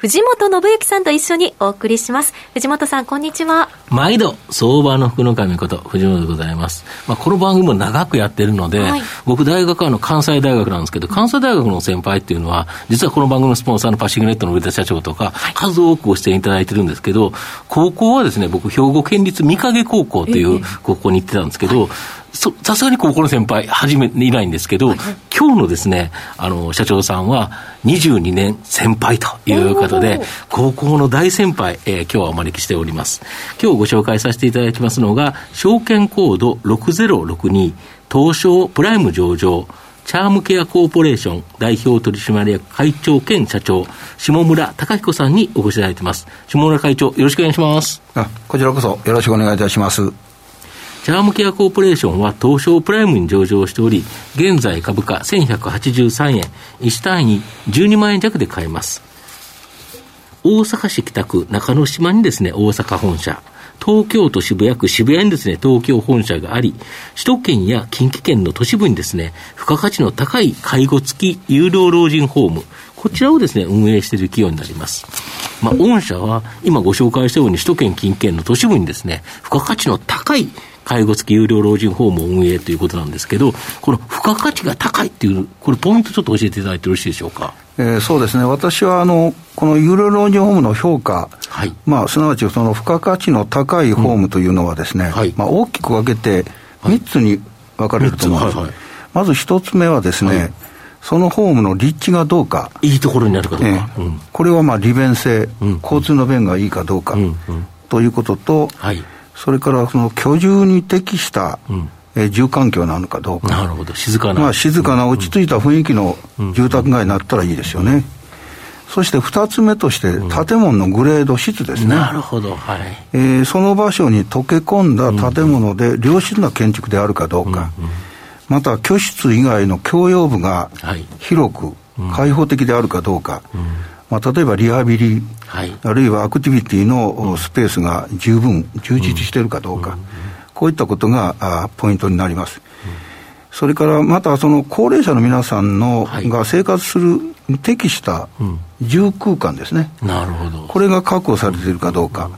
藤本信之さんと一緒にお送りします。藤本さん、こんにちは。毎度、相場の福の神こと、藤本でございます。まあ、この番組も長くやってるので、はい、僕、大学はの関西大学なんですけど、関西大学の先輩っていうのは、実はこの番組のスポンサーのパシフィネットの上田社長とか、数多くご出演いただいてるんですけど、高校はですね、僕、兵庫県立三影高校という高校に行ってたんですけど、さすがに高校の先輩、初めいないんですけど、はい、今日のですね、あの、社長さんは22年先輩という方で、高校の大先輩、えー、今日はお招きしております。今日ご紹介させていただきますのが、証券コード6062、東証プライム上場、チャームケアコーポレーション代表取締役会長兼社長、下村隆彦さんにお越しいただいています。下村会長、よろしくお願いします。あ、こちらこそよろしくお願いいたします。チャームケアコーポレーションは東証プライムに上場しており、現在株価1183円、1単位12万円弱で買えます。大阪市北区中之島にですね、大阪本社、東京都渋谷区渋谷にですね、東京本社があり、首都圏や近畿圏の都市部にですね、付加価値の高い介護付き有料老人ホーム、こちらをですね、運営している企業になります。まあ、御社は、今ご紹介したように首都圏近県の都市部にですね、付加価値の高い介護付き有料老人ホームを運営ということなんですけど、この付加価値が高いっていう、これ、ポイントちょっと教えていただいてよろしいでしょうか？えー、そうですね、私はあのこの有料老人ホームの評価、はい、まあ、すなわちその付加価値の高いホームというのはですね、うんはい、まあ、大きく分けて3つに分かれると思います。はいはい、まず1つ目はですね、はい。そのホームの立地がどうか。いいところにあるかどうか。うん、これはまあ利便性、うん、交通の便がいいかどうか、うん、ということと、はい、それからその居住に適した、え住環境なのかどうか。なるほど、静かな。まあ、静かな落ち着いた雰囲気の住宅街になったらいいですよね。そして二つ目として、建物のグレード、質ですね。なるほど、はい。えー、その場所に溶け込んだ建物で良質な建築であるかどうか。また、居室以外の共用部が広く、開放的であるかどうか。まあ、例えばリハビリ、はい、あるいはアクティビティのスペースが十分充実しているかどうか、こういったことがあポイントになります。それからまたその高齢者の皆さんの、が生活する適した住空間ですね、なるほど。これが確保されているかどうか。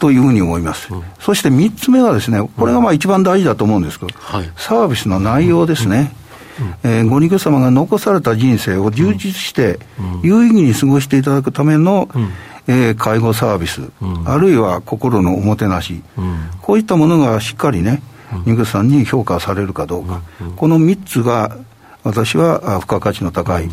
というふうに思います、そして3つ目はですね、これがまあ一番大事だと思うんですけど、サービスの内容ですね、えー、ご仁様が残された人生を充実して、有意義に過ごしていただくための、えー、介護サービス、あるいは心のおもてなし、こういったものがしっかりね、ニグさんに評価されるかどうか、この3つが私は付加価値の高い、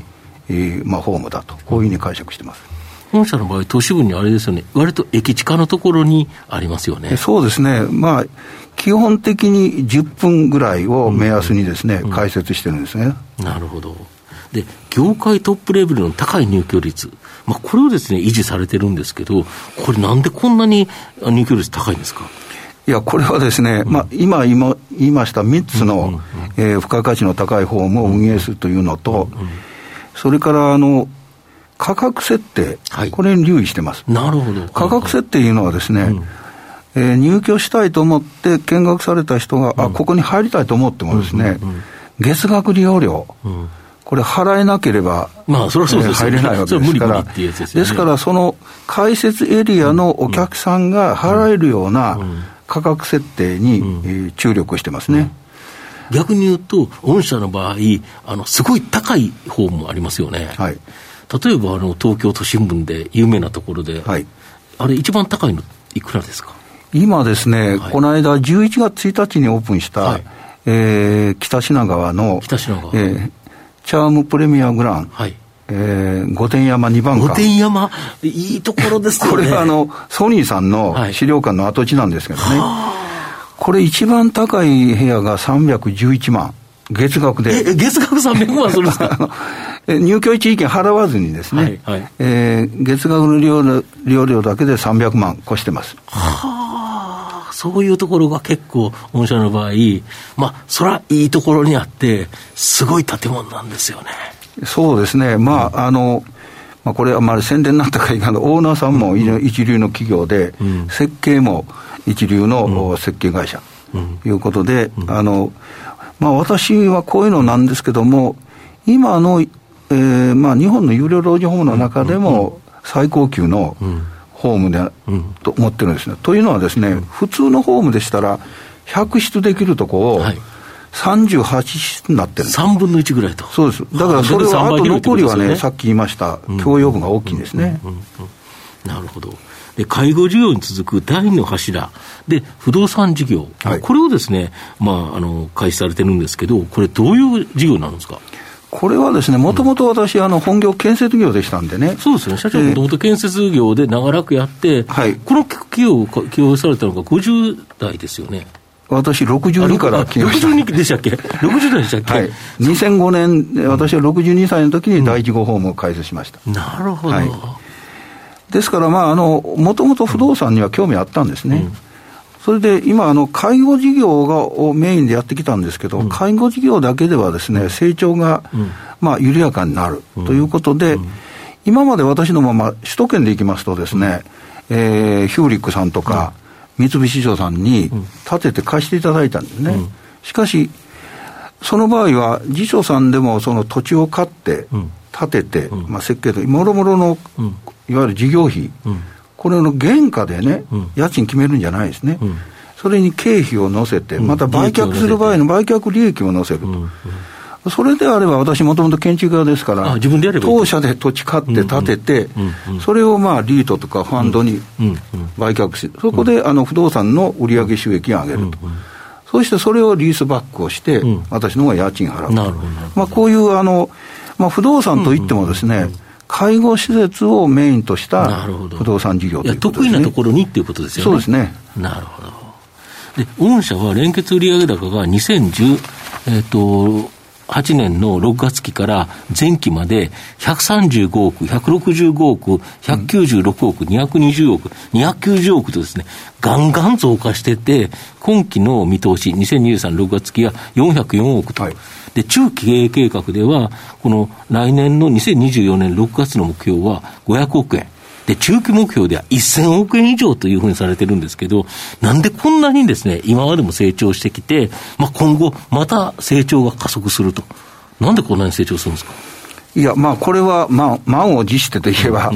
えーまあ、ホームだと、こういうふうに解釈してます。本社の場合、都市部にあれですよね、割と駅地下のところにありますよね。そうですね、まあ、基本的に10分ぐらいを目安にですね、うん、解説してるんですね。なるほど。で、業界トップレベルの高い入居率、まあ、これをですね、維持されてるんですけど、これなんでこんなに入居率高いんですか？いや、これはですね、うん、まあ、今今言いました3つの、うんうんうん、えー、付加価値の高いホームを運営するというのと、うんうん、それからあの価格設定、はい、これに留意してます。なるほど。価格設定いうのはですね、うん。えー、入居したいと思って見学された人が、うん、あここに入りたいと思ってもですね、うんうんうん、月額利用料、うん、これ払えなければ、まあ、それはそうです、ね、入れないわけですから、ですから、その開設エリアのお客さんが払えるような価格設定に、えー、注力してますね。逆に言うと、御社の場合、あのすごい高い方もありますよね。はい例えばあの東京都心部で有名なところで、はい、あれ、一番高いのいくらですか？今ですね、はい、この間、11月1日にオープンした、はい、えー、北品川の北品川、えー、チャームプレミアグラン、はい。えー、御殿山2番館。御殿山、いいところですね。これはあの、ソニーさんの資料館の跡地なんですけどね。はい、これ一番高い部屋が311万。月額で。え、月額300万するんですか？入居一時金払わずにですね、はいはい、えー、月額の利用利用料だけで300万越してます。はあ、そういうところが結構、御社の場合、まあ、そらいいところにあって、すごい建物なんですよね。そうですね。まあ、あの、まあ、これはまあ宣伝になったかいかの、オーナーさんも一流の企業で、うん、設計も一流の設計会社。ということで、うん、あの、まあ、私はこういうのなんですけども、今の、えーまあ、日本の有料老人ホームの中でも最高級のホームで、と思ってるんですね。というのはですね、普通のホームでしたら、100室できるとこを、はい38室になってる3分の1ぐらいと。そうです。だからそれは、あと残りはね、さっき言いました、共用部が大きいんですね。なるほど。で介護事業に続く第二の柱で不動産事業、はい、これをですね、まあ、あの開始されてるんですけど、これ、どういう事業なんですか？これはですね、もともと私、あの本業、建設業でしたんでね。そうですね、社長、もともと建設業で長らくやって、はい、この企業を起用されたのが50代ですよね。私、62から来ました。62でしたっけ ?60 代でしたっけ、はい、2005年、私は62歳の時に第一号ホームを開設しました。うん、なるほど。はい、ですから、まあ、あの、もともと不動産には興味あったんですね。うん、それで今、あの、介護事業がをメインでやってきたんですけど、うん、介護事業だけではですね、成長が、まあ、緩やかになるということで、今まで私のまま、首都圏で行きますとですね、えー、ヒューリックさんとか、三菱商さんに建てて貸していただいたんですね。しかし、その場合は、辞書さんでもその土地を買って、建てて、まあ、設計と、もろもろの、いわゆる事業費、これの原価でね、家賃決めるんじゃないですね。それに経費を乗せて、また売却する場合の売却利益を乗せると。それであれば、私、もともと建築家ですから、当社で土地買って建てて、それをまあリートとかファンドに売却し、そこであの不動産の売上収益を上げると。そしてそれをリースバックをして、私の方が家賃払うと。まあ、こういうあの、まあ、不動産といってもですね、介護施設をメインとした不動産事業ということです、ね、得意なところにっていうことですよね。そうですね。なるほど。で、御社は連結売上高が2010、えっ、ー、と、8年の6月期から前期まで135億、165億、196億、220億、290億とですね、ガンガン増加してて、今期の見通し、2023、6月期は404億と。はいで、中期経営計画では、この来年の2024年6月の目標は500億円。で、中期目標では1000億円以上というふうにされてるんですけど、なんでこんなにですね、今までも成長してきて、まあ、今後、また成長が加速すると。なんでこんなに成長するんですか？いや、まあ、これは、まあ、満を持してといえば、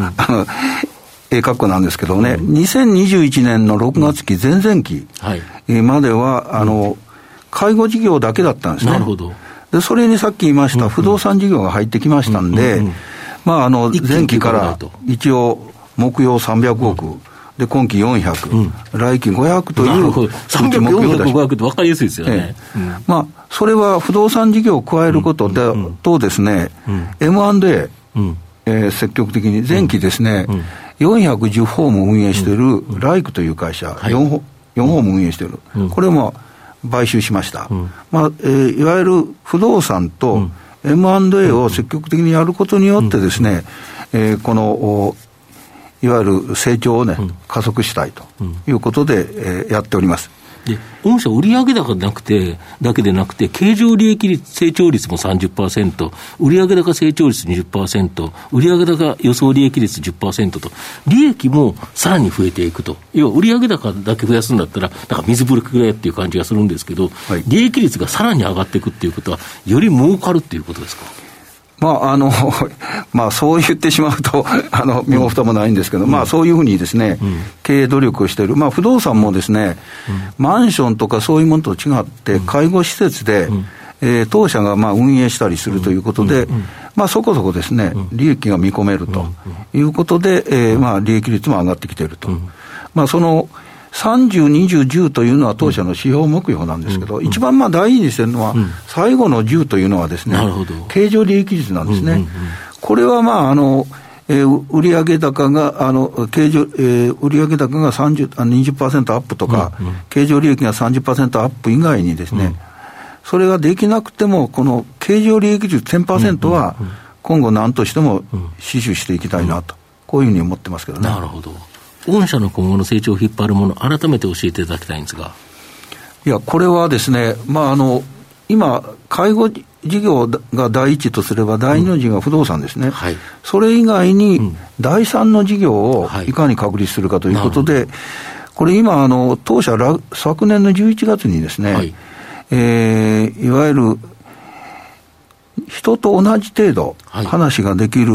ええ格好なんですけどね、うん、2021年の6月期、前々期までは、あの、介護事業だけだったんですね。なるほど。で、それにさっき言いました不動産事業が入ってきましたんで、まあ、あの、前期から一応、木曜300億、で、今期400、来期500という300、400、500って分かりやすいですよね。まあ、それは不動産事業を加えることで、とですね、M&A、えー、積極的に、前期ですね、410ホーム運営しているライクという会社、4, ホーム運営している。これも買収しました。まあ、えー、いわゆる不動産と M&A を積極的にやることによってですね、えー、この、いわゆる成長をね、加速したいということで、えー、やっております。で、御社売上高なくて、だけでなくて、経常利益率、成長率も30%、売上高成長率20%、売上高予想利益率10%と、利益もさらに増えていくと。要は売上高だけ増やすんだったら、なんか水ぶくれっていう感じがするんですけど、はい、利益率がさらに上がっていくっていうことは、より儲かるっていうことですか？まあ、あの、まあ、そう言ってしまうと、あの、身も蓋もないんですけど、うん、まあ、そういうふうにですね、うん、経営努力をしている。まあ、不動産もですね、うん、マンションとかそういうものと違って、介護施設で、えー、当社がまあ運営したりするということで、まあ、そこそこですね、利益が見込めるということで、えー、まあ、利益率も上がってきていると。まあ、その、30、20、10というのは当社の指標目標なんですけど、うん、一番まあ大事にしてるのは、最後の10というのはですね、経常利益率なんですね。これはまあ、あの、えー、売上高が、あの、経常、えー、売上高が30、20%アップとか、うんうん、経常利益が30%アップ以外にですね、うん、それができなくても、この経常利益率10%は、今後何としても死守していきたいなと、こういうふうに思ってますけどね。なるほど。御社の今後の成長を引っ張るもの、改めて教えていただきたいんですが。いや、これはですね、まあ、あの、今、介護事業が第一とすれば、第二の事業は不動産ですね、うん。はい、それ以外に、第三の事業をい。かに確立するかということで、はい、これ今、あの当社、昨年の11月にですね、はい。えー、いわゆる人と同じ程度話ができる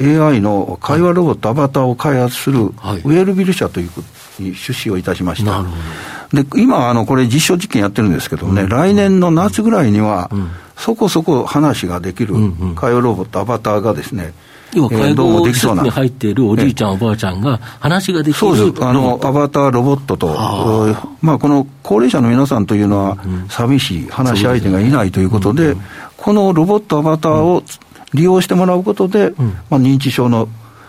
AI の会話ロボット、アバターを開発するウェルビル社という出資をいたしました。で今あの、これ、実証実験やってるんですけどね、来年の夏ぐらいには、そこそこ話ができる会話ロボット、アバターがですね、要は介護施設に入っているおじいちゃん、おばあちゃんが話ができる。そうです、あのアバター、ロボットと、あまあ、この高齢者の皆さんというのは、寂しい、話し相手がいないということで、このロボット、アバターを利用してもらうことで、まあ、認知症の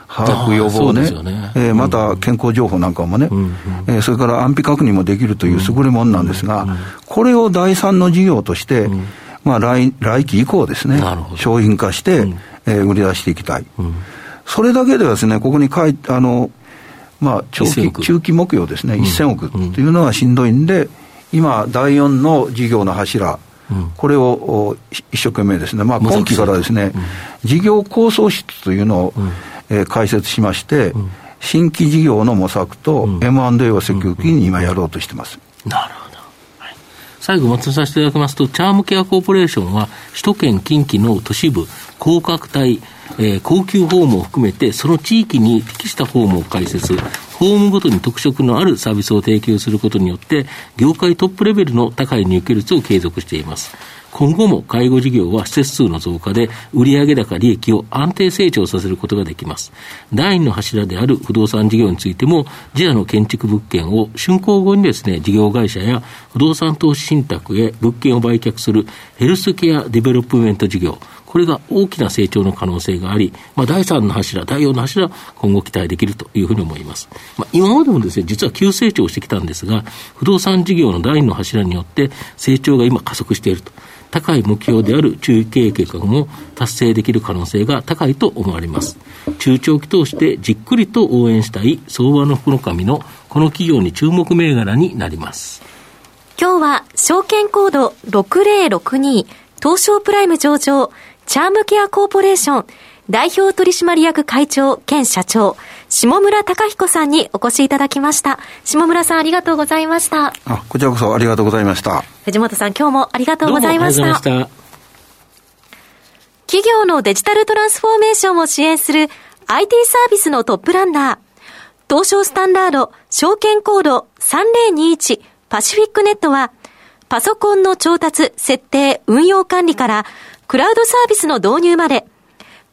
把握予防ね、ね。えー、また健康情報なんかもね、うん。うん、えー、それから安否確認もできるという優れものなんですが、うん。うん、これを第三の事業として、うん、まあ来、来期以降ですね、商品化して、うん、えー、売り出していきたい。それだけではですね、ここに書いて、あの、まあ、長期、中期目標ですね、1000億っていうのはしんどいんで、今、第4の事業の柱、これを一生懸命ですね、まあ、今期からですね、事業構想室というのを、えー、開設しまして、新規事業の模索と M&A を積極的に今やろうとしてます。なるほど。最後、まとめさせていただきますと、チャームケアコーポレーションは、首都圏近畿の都市部、高額帯、えー、高級ホームを含めて、その地域に適したホームを開設、ホームごとに特色のあるサービスを提供することによって、業界トップレベルの高い入居率を継続しています。今後も介護事業は施設数の増加で、売上高利益を安定成長させることができます。第2の柱である不動産事業についても、自社の建築物件を竣工後にですね、事業会社や不動産投資信託へ物件を売却するヘルスケアデベロップメント事業、これが大きな成長の可能性があり、まあ、第3の柱、第4の柱、今後期待できるというふうに思います。まあ、今までもですね、実は急成長してきたんですが、不動産事業の第2の柱によって成長が今加速していると。高い目標である中期経営計画も達成できる可能性が高いと思われます。中長期通してじっくりと応援したい相場の福の神のこの企業に注目銘柄になります。今日は証券コード6062東証プライム上場チャームケアコーポレーション代表取締役会長兼社長下村隆彦さんにお越しいただきました。下村さんありがとうございました。あ、こちらこそありがとうございました。藤本さん今日もありがとうございました。した企業のデジタルトランスフォーメーションを支援する IT サービスのトップランナー、東証スタンダード証券コード3021パシフィックネットは、パソコンの調達、設定、運用管理から、クラウドサービスの導入まで、